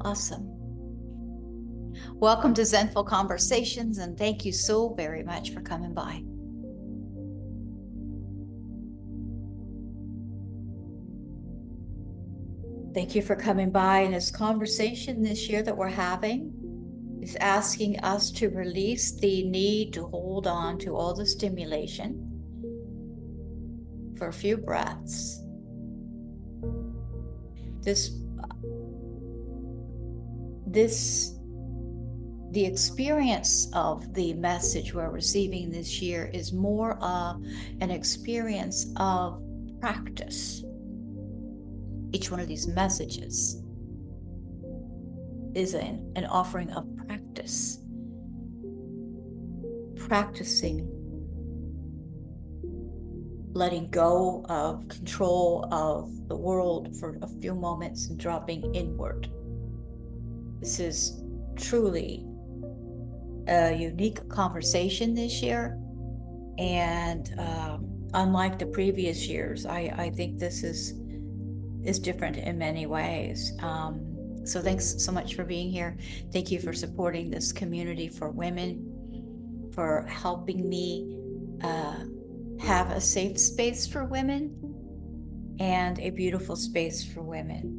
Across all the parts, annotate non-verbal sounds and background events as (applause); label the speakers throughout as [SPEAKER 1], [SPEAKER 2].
[SPEAKER 1] Awesome. Welcome to Zenful Conversations, and thank you so very much for coming by. Thank you for coming by. And this conversation this year that we're having is asking us to release the need to hold on to all the stimulation for a few breaths. This this the experience of the message we're receiving this year is more uh, an experience of practice. Each one of these messages is an, an offering of practice. Practicing letting go of control of the world for a few moments and dropping inward. This is truly a unique conversation this year. And um, unlike the previous years, I, I think this is is different in many ways. Um, so thanks so much for being here. Thank you for supporting this community for women, for helping me uh, have a safe space for women and a beautiful space for women.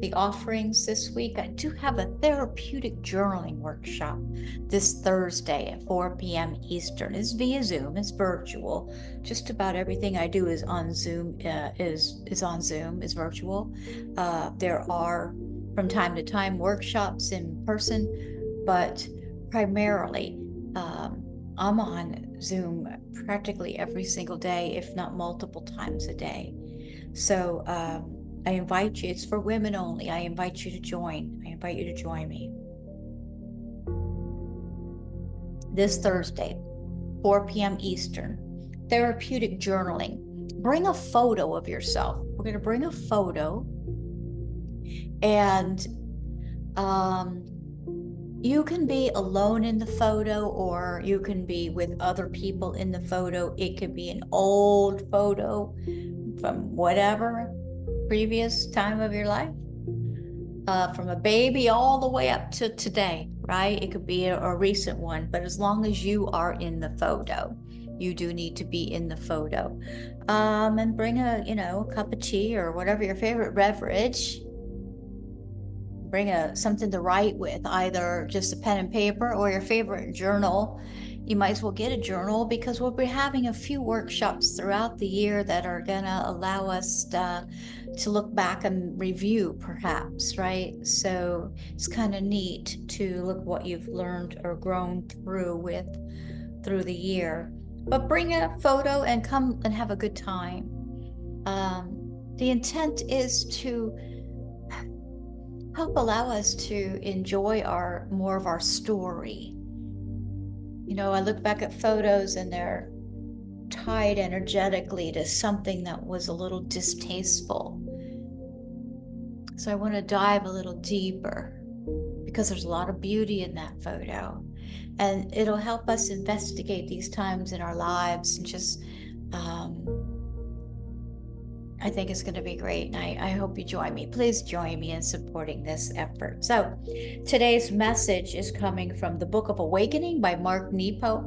[SPEAKER 1] The offerings this week, I do have a therapeutic journaling workshop this Thursday at 4 p.m. Eastern. It's via Zoom, it's virtual. Just about everything I do is on Zoom, uh, is, is on Zoom, is virtual. Uh, there are from time to time workshops in person, but primarily um, I'm on Zoom practically every single day, if not multiple times a day. So um, I invite you, it's for women only. I invite you to join. I invite you to join me. This Thursday, 4 p.m. Eastern, therapeutic journaling. Bring a photo of yourself. We're going to bring a photo and um, you can be alone in the photo or you can be with other people in the photo. It could be an old photo from whatever previous time of your life, uh, from a baby all the way up to today, right? It could be a, a recent one, but as long as you are in the photo, you do need to be in the photo. Um, and bring a, you know, a cup of tea or whatever your favorite beverage bring a something to write with, either just a pen and paper or your favorite journal. You might as well get a journal because we'll be having a few workshops throughout the year that are going to allow us to, to look back and review, perhaps, right? So it's kind of neat to look what you've learned or grown through with through the year. But bring a photo and come and have a good time. Um, the intent is to help allow us to enjoy our more of our story. You know, I look back at photos and they're tied energetically to something that was a little distasteful. So I want to dive a little deeper because there's a lot of beauty in that photo. And it'll help us investigate these times in our lives and just um, I think it's going to be great. And I, I hope you join me. Please join me in supporting this effort. So, today's message is coming from the Book of Awakening by Mark Nepo.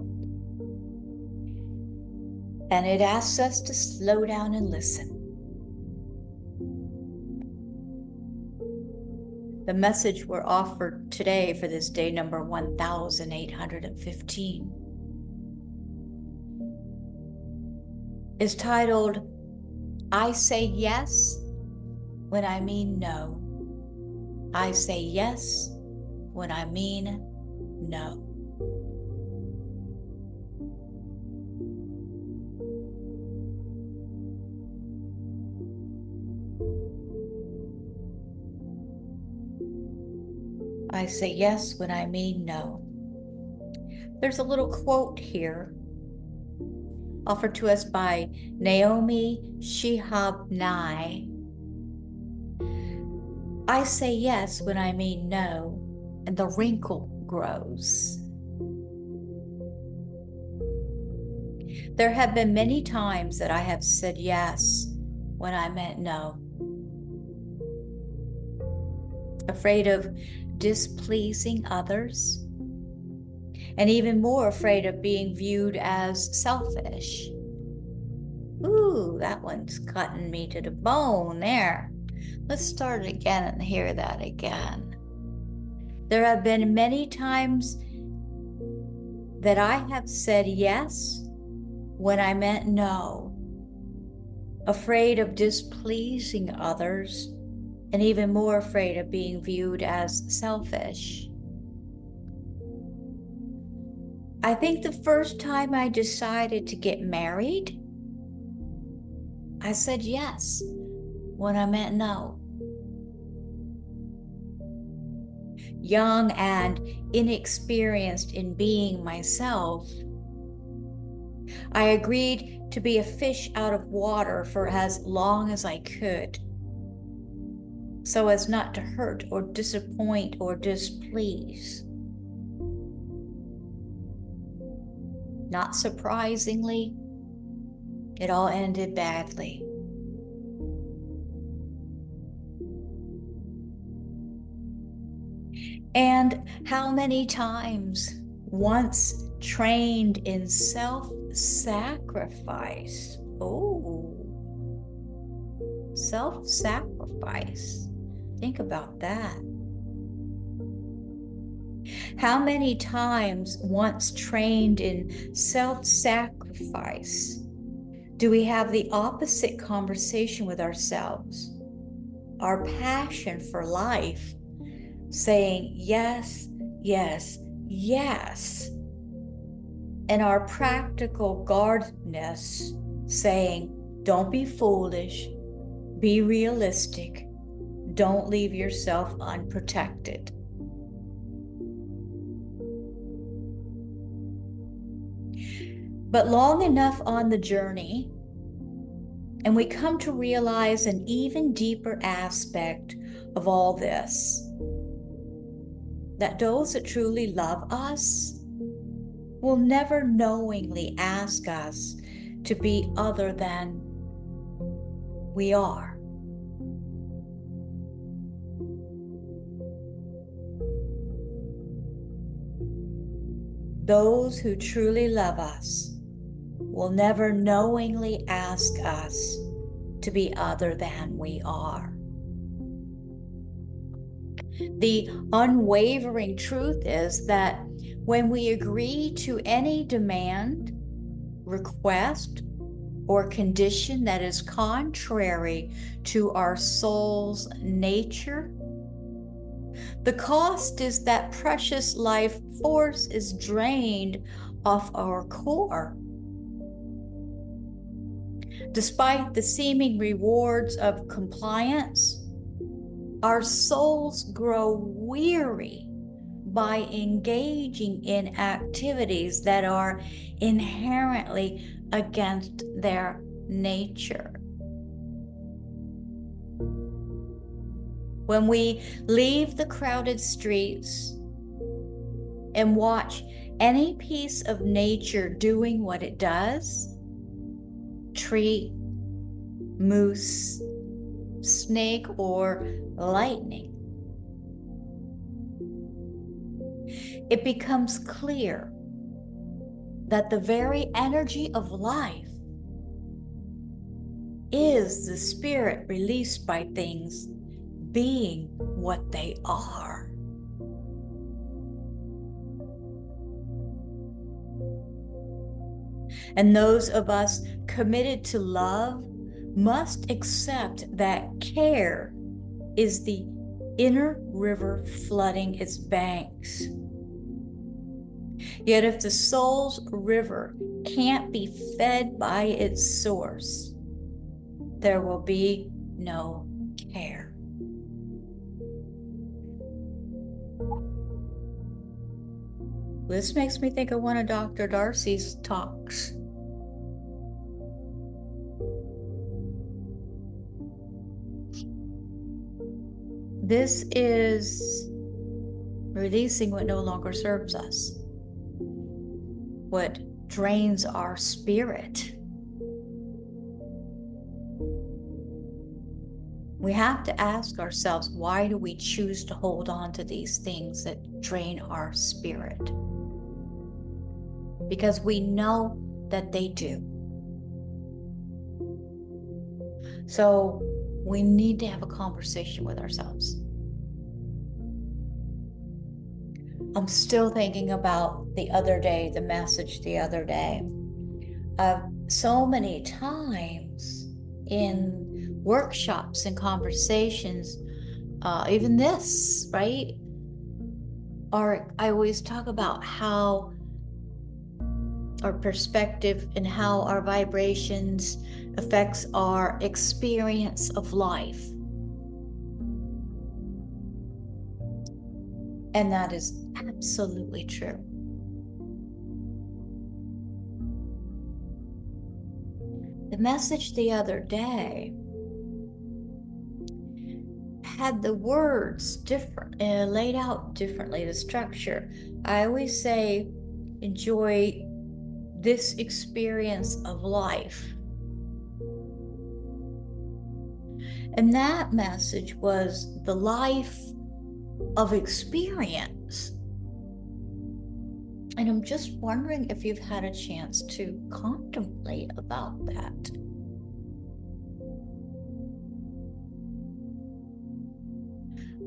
[SPEAKER 1] And it asks us to slow down and listen. The message we're offered today for this day number 1815 is titled I say yes when I mean no. I say yes when I mean no. I say yes when I mean no. There's a little quote here offered to us by Naomi Shihab Nye. I say yes when I mean no, and the wrinkle grows. There have been many times that I have said yes when I meant no. Afraid of displeasing others, and even more afraid of being viewed as selfish. Ooh, that one's cutting me to the bone there. Let's start again and hear that again. There have been many times that I have said yes when I meant no, afraid of displeasing others, and even more afraid of being viewed as selfish. I think the first time I decided to get married, I said yes when I meant no. Young and inexperienced in being myself, I agreed to be a fish out of water for as long as I could, so as not to hurt or disappoint or displease. Not surprisingly, it all ended badly. And how many times, once trained in self sacrifice, oh, self sacrifice. Think about that. How many times, once trained in self sacrifice, do we have the opposite conversation with ourselves? Our passion for life, saying yes, yes, yes. And our practical guardedness, saying, don't be foolish, be realistic, don't leave yourself unprotected. But long enough on the journey, and we come to realize an even deeper aspect of all this that those that truly love us will never knowingly ask us to be other than we are. Those who truly love us will never knowingly ask us to be other than we are. The unwavering truth is that when we agree to any demand, request, or condition that is contrary to our soul's nature, the cost is that precious life force is drained off our core Despite the seeming rewards of compliance, our souls grow weary by engaging in activities that are inherently against their nature. When we leave the crowded streets and watch any piece of nature doing what it does, tree, moose, snake, or lightning. It becomes clear that the very energy of life is the spirit released by things being what they are. And those of us committed to love must accept that care is the inner river flooding its banks. Yet, if the soul's river can't be fed by its source, there will be no care. This makes me think of one of Dr. Darcy's talks. This is releasing what no longer serves us, what drains our spirit. we have to ask ourselves why do we choose to hold on to these things that drain our spirit? Because we know that they do. So we need to have a conversation with ourselves. I'm still thinking about the other day, the message the other day. Uh, so many times in workshops and conversations, uh, even this, right? Or I always talk about how our perspective and how our vibrations affects our experience of life. And that is absolutely true. The message the other day had the words different, uh, laid out differently, the structure. I always say, enjoy this experience of life. And that message was the life of experience. And I'm just wondering if you've had a chance to contemplate about that.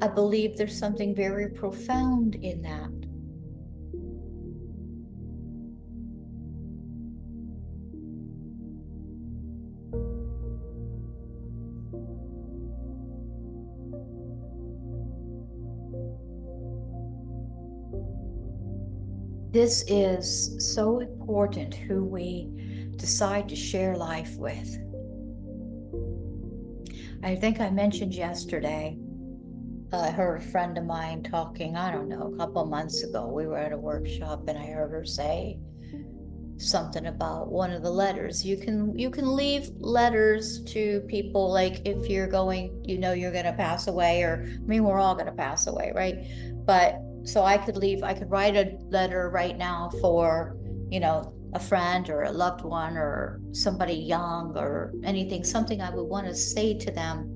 [SPEAKER 1] I believe there's something very profound in that. This is so important who we decide to share life with. I think I mentioned yesterday uh, I heard a friend of mine talking, I don't know, a couple months ago. We were at a workshop and I heard her say something about one of the letters. You can you can leave letters to people like if you're going, you know you're gonna pass away, or I mean we're all gonna pass away, right? But so I could leave, I could write a letter right now for, you know, a friend or a loved one or somebody young or anything, something I would want to say to them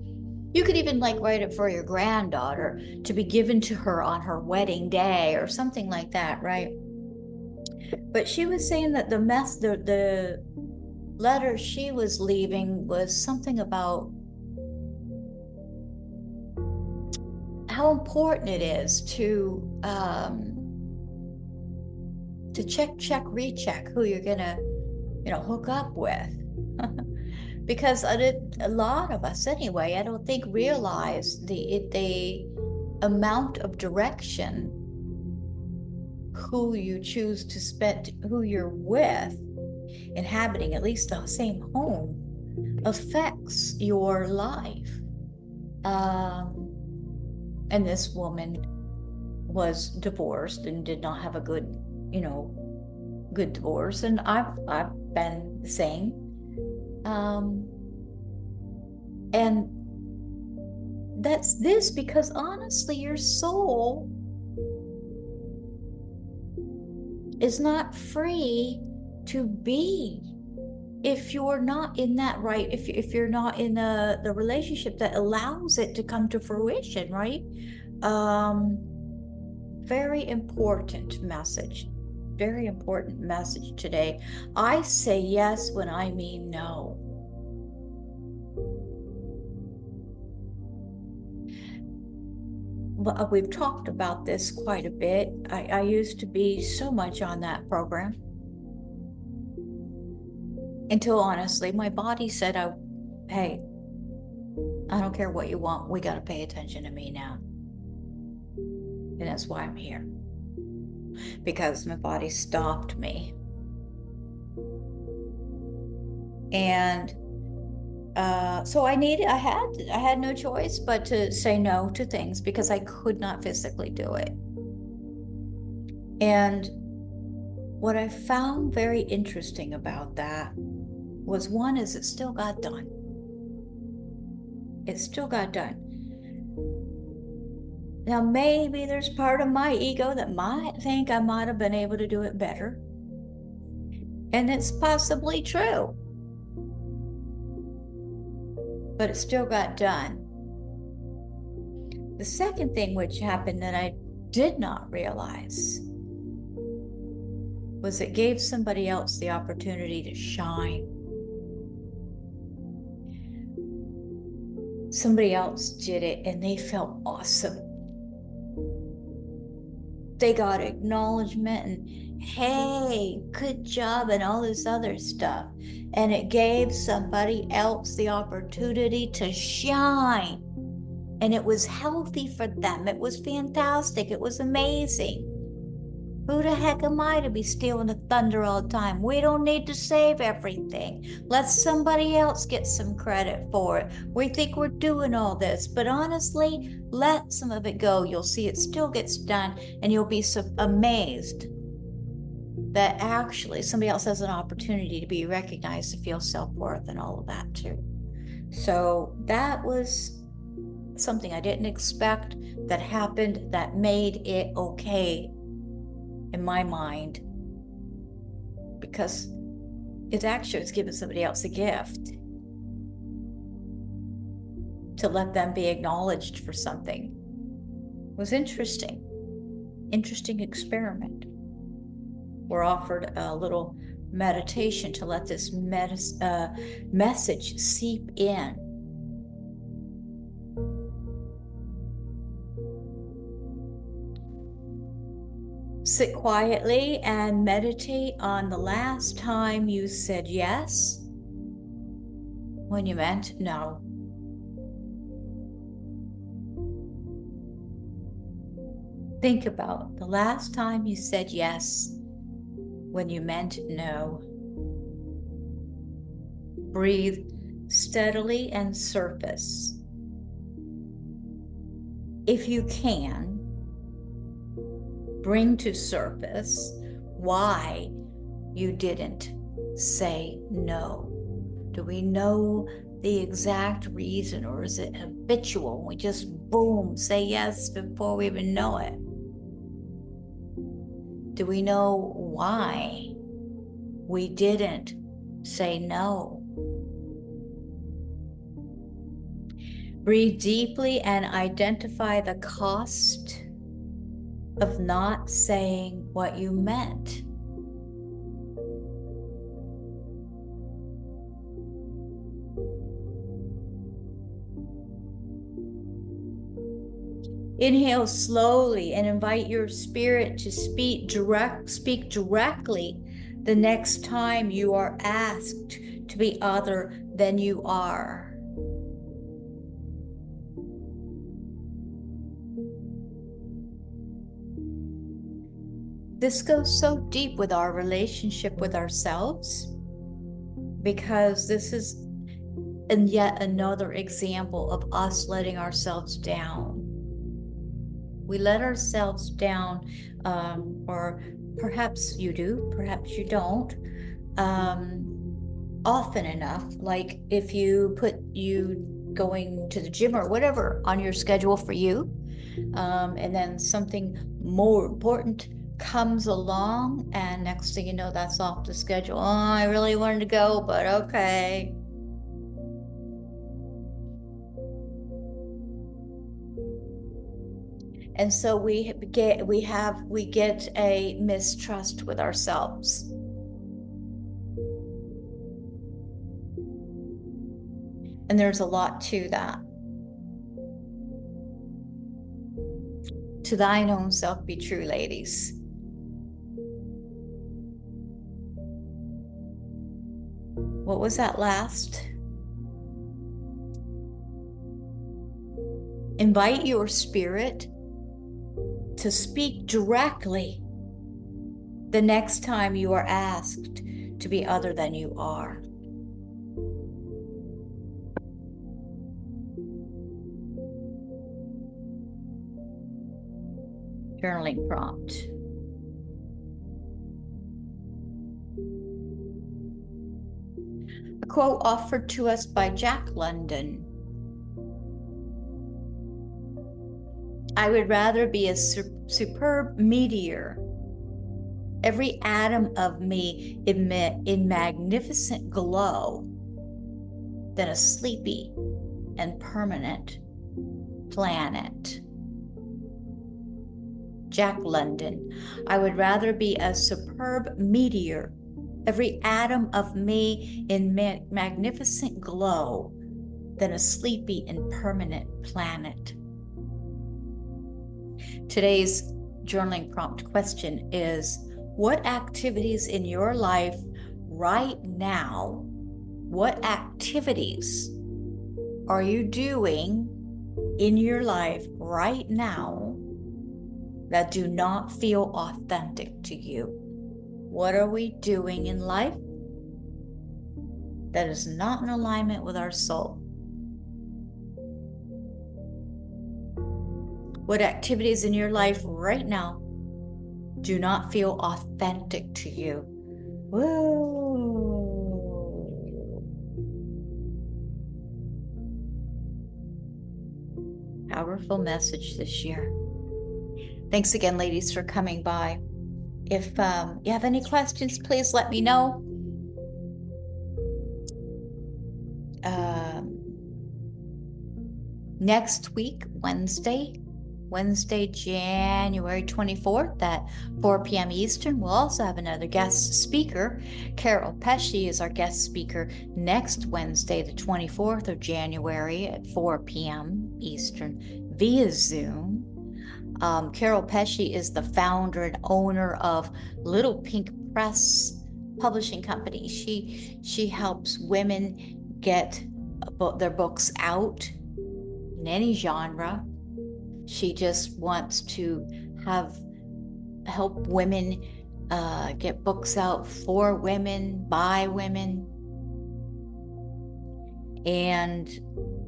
[SPEAKER 1] you could even like write it for your granddaughter to be given to her on her wedding day or something like that, right? But she was saying that the mess the the letter she was leaving was something about how important it is to um, to check, check, recheck who you're gonna, you know, hook up with. (laughs) because a, lot of us anyway i don't think realize the the amount of direction who you choose to spend who you're with inhabiting at least the same home affects your life um, and this woman was divorced and did not have a good you know good divorce and i've i've been the same. Um, and that's this because honestly, your soul is not free to be if you're not in that right if, if you're not in the the relationship that allows it to come to fruition right um very important message very important message today. I say yes when I mean no. Uh, we've talked about this quite a bit. I, I used to be so much on that program until honestly, my body said, "I, hey, I don't care what you want. We got to pay attention to me now." And that's why I'm here because my body stopped me. And uh, so I needed, I had, I had no choice but to say no to things because I could not physically do it. And what I found very interesting about that was one is it still got done. It still got done. Now, maybe there's part of my ego that might think I might have been able to do it better. And it's possibly true. But it still got done. The second thing which happened that I did not realize was it gave somebody else the opportunity to shine. Somebody else did it and they felt awesome. They got acknowledgement and, hey, good job, and all this other stuff. And it gave somebody else the opportunity to shine and it was healthy for them. It was fantastic. It was amazing. Who the heck am I to be stealing the thunder all the time? We don't need to save everything. Let somebody else get some credit for it. We think we're doing all this, but honestly, let some of it go. You'll see it still gets done, and you'll be so amazed that actually somebody else has an opportunity to be recognized, to feel self worth, and all of that too. So that was something I didn't expect that happened that made it okay in my mind because it actually was giving somebody else a gift to let them be acknowledged for something. It was interesting interesting experiment. We're offered a little meditation to let this medis- uh, message seep in Sit quietly and meditate on the last time you said yes when you meant no. Think about the last time you said yes when you meant no. Breathe steadily and surface. If you can, bring to surface why you didn't say no. Do we know the exact reason, or is it habitual? We just boom, say yes before we even know it. Do we know why we didn't say no? Breathe deeply and identify the cost of not saying what you meant. Inhale slowly and invite your spirit to speak direct speak directly the next time you are asked to be other than you are. This goes so deep with our relationship with ourselves because this is and yet another example of us letting ourselves down. We let ourselves down, um, or perhaps you do, perhaps you don't, um, often enough. Like if you put you going to the gym or whatever on your schedule for you, um, and then something more important comes along, and next thing you know, that's off the schedule. Oh, I really wanted to go, but okay. And so we get we have we get a mistrust with ourselves. And there's a lot to that. To thine own self be true, ladies. What was that last? Invite your spirit to speak directly the next time you are asked to be other than you are. Journaling prompt. Quote offered to us by Jack London. I would rather be a superb meteor, every atom of me emit in magnificent glow, than a sleepy and permanent planet. Jack London. I would rather be a superb meteor, every atom of me in ma- magnificent glow, than a sleepy and permanent planet. Today's journaling prompt question is What activities in your life right now, what activities are you doing in your life right now that do not feel authentic to you? What are we doing in life that is not in alignment with our soul? What activities in your life right now do not feel authentic to you? Woo! Powerful message this year. Thanks again, ladies, for coming by. If um, you have any questions, please let me know. Um, next week, Wednesday, Wednesday, January 24th at 4 p.m. Eastern. We'll also have another guest speaker. Carol Pesci is our guest speaker next Wednesday, the 24th of January at 4 p.m. Eastern via Zoom. Um, Carol Pesci is the founder and owner of Little Pink Press publishing company. She she helps women get their books out in any genre she just wants to have help women uh, get books out for women, by women. And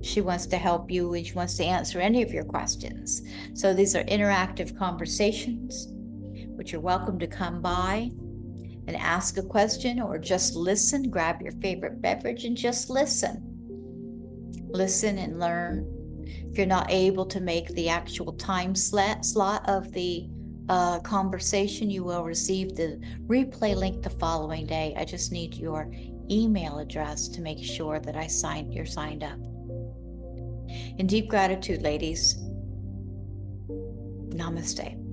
[SPEAKER 1] she wants to help you and she wants to answer any of your questions. So these are interactive conversations, which you're welcome to come by and ask a question or just listen. Grab your favorite beverage and just listen. Listen and learn if you're not able to make the actual time slot, of the uh, conversation, you will receive the replay link the following day. I just need your email address to make sure that I signed you're signed up. In deep gratitude, ladies. Namaste.